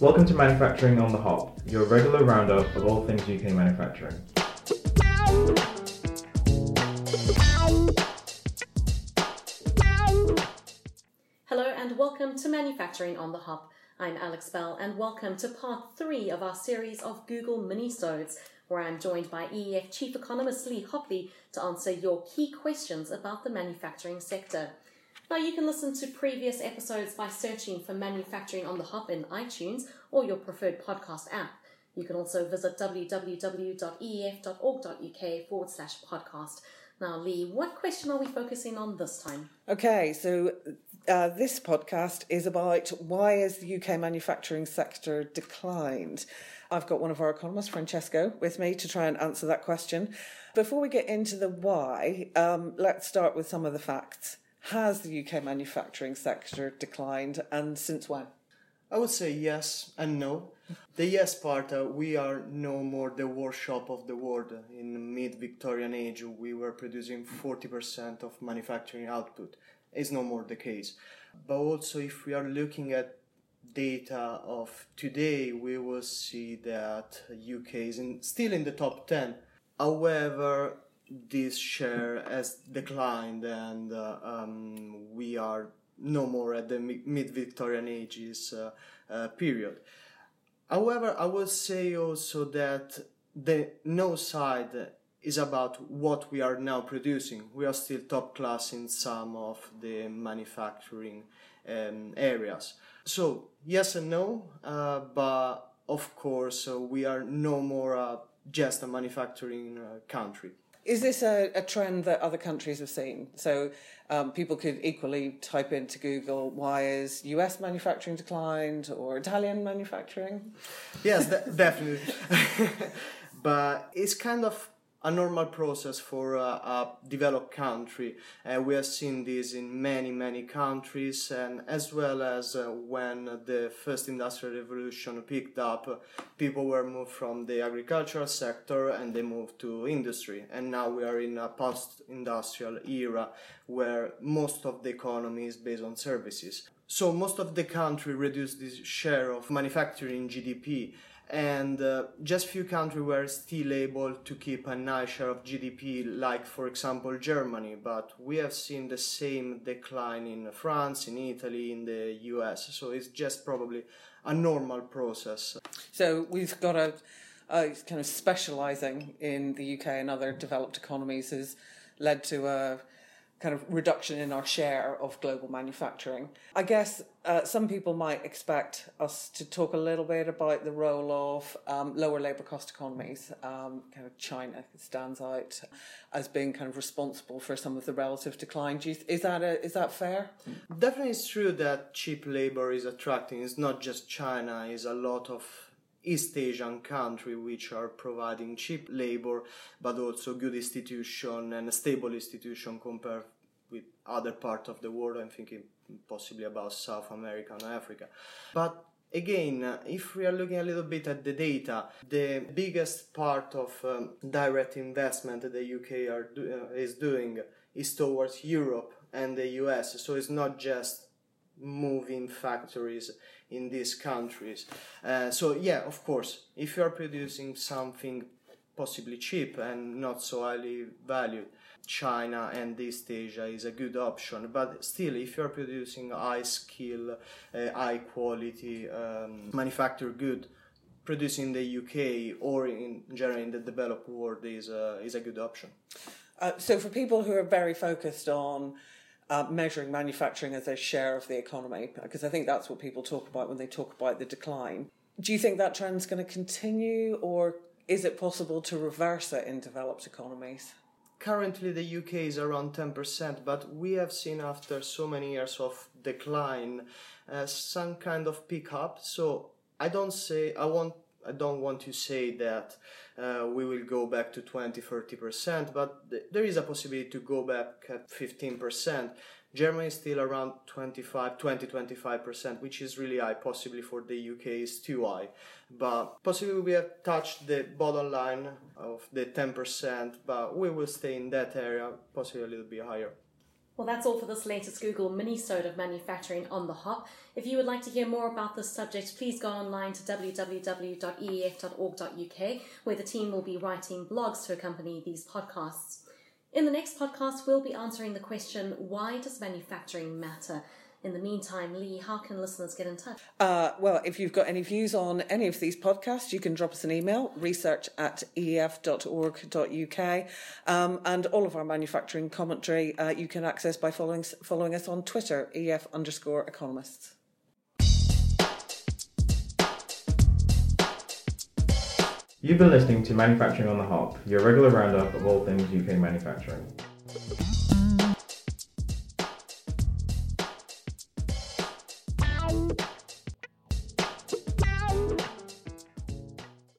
Welcome to Manufacturing on the Hop, your regular roundup of all things UK manufacturing. Hello and welcome to Manufacturing on the Hop. I'm Alex Bell and welcome to part three of our series of Google mini-sodes, where I'm joined by EEF Chief Economist Lee Hopley to answer your key questions about the manufacturing sector. Now, you can listen to previous episodes by searching for Manufacturing on the Hop in iTunes or your preferred podcast app. You can also visit www.eef.org.uk forward slash podcast. Now, Lee, what question are we focusing on this time? Okay, so uh, this podcast is about why has the UK manufacturing sector declined? I've got one of our economists, Francesco, with me to try and answer that question. Before we get into the why, um, let's start with some of the facts. Has the UK manufacturing sector declined and since when? I would say yes and no. The yes part, uh, we are no more the workshop of the world. In mid-Victorian age, we were producing 40% of manufacturing output. It's no more the case. But also, if we are looking at data of today, we will see that UK is in, still in the top 10. However, this share has declined and uh, um, we are no more at the mid-Victorian ages uh, uh, period. However, I will say also that the no side is about what we are now producing. We are still top class in some of the manufacturing um, areas. So yes and no, uh, but of course uh, we are no more uh, just a manufacturing country. Is this a, a, trend that other countries have seen? So um, people could equally type into Google, why is US manufacturing declined or Italian manufacturing? Yes, de- definitely. but it's kind of a normal process for a, developed country. Uh, we have seen this in many, many countries, and as well as uh, when the first industrial revolution picked up, people were moved from the agricultural sector and they moved to industry. And now we are in a post industrial era where most of the economy is based on services. So most of the country reduced this share of manufacturing GDP and uh, just few countries were still able to keep a nice share of GDP, like for example Germany. But we have seen the same decline in France, in Italy, in the US. So it's just probably a normal process. So we've got a, a kind of specialising in the UK and other developed economies has led to a kind of reduction in our share of global manufacturing. I guess uh, some people might expect us to talk a little bit about the role of um, lower labour cost economies. Um, kind of China stands out as being kind of responsible for some of the relative decline. You, is that a, is that fair? Definitely, it's true that cheap labour is attracting. It's not just China. It's a lot of East Asian country which are providing cheap labor but also good institution and stable institution compared with other part of the world. I'm thinking possibly about South America and Africa. But again, if we are looking a little bit at the data, the biggest part of um, direct investment that the UK are do, uh, is doing is towards Europe and the US. So it's not just moving factories in these countries. Uh, so yeah, of course, if you are producing something possibly cheap and not so highly valued, China and East Asia is a good option. But still, if you are producing high skill, uh, high quality um, manufactured good, producing in the UK or in general in the developed world is a, is a good option. Uh, so for people who are very focused on uh, measuring manufacturing as a share of the economy, because I think that's what people talk about when they talk about the decline. Do you think that trend's going to continue, or is it possible to reverse it in developed economies? Currently, the UK is around 10%, but we have seen after so many years of decline uh, some kind of pickup. So I don't say I want I don't want to say that uh, we will go back to 20 30%, but th- there is a possibility to go back at 15%. Germany is still around 25, 20, 25%, which is really high. Possibly for the UK is too high, but possibly we have touched the bottom line of the 10%, but we will stay in that area, possibly a little bit higher. Well, that's all for this latest Google mini-sode of manufacturing on the hop. If you would like to hear more about this subject, please go online to www.eef.org.uk, where the team will be writing blogs to accompany these podcasts. In the next podcast, we'll be answering the question, why does manufacturing matter? In the meantime, Lee, how can listeners get in touch? Uh, well, if you've got any views on any of these podcasts, you can drop us an email, research at eef.org.uk. Um, and all of our manufacturing commentary uh, you can access by following, following us on Twitter, eef underscore economists. You've been listening to Manufacturing on the Hop, your regular roundup of all things UK manufacturing.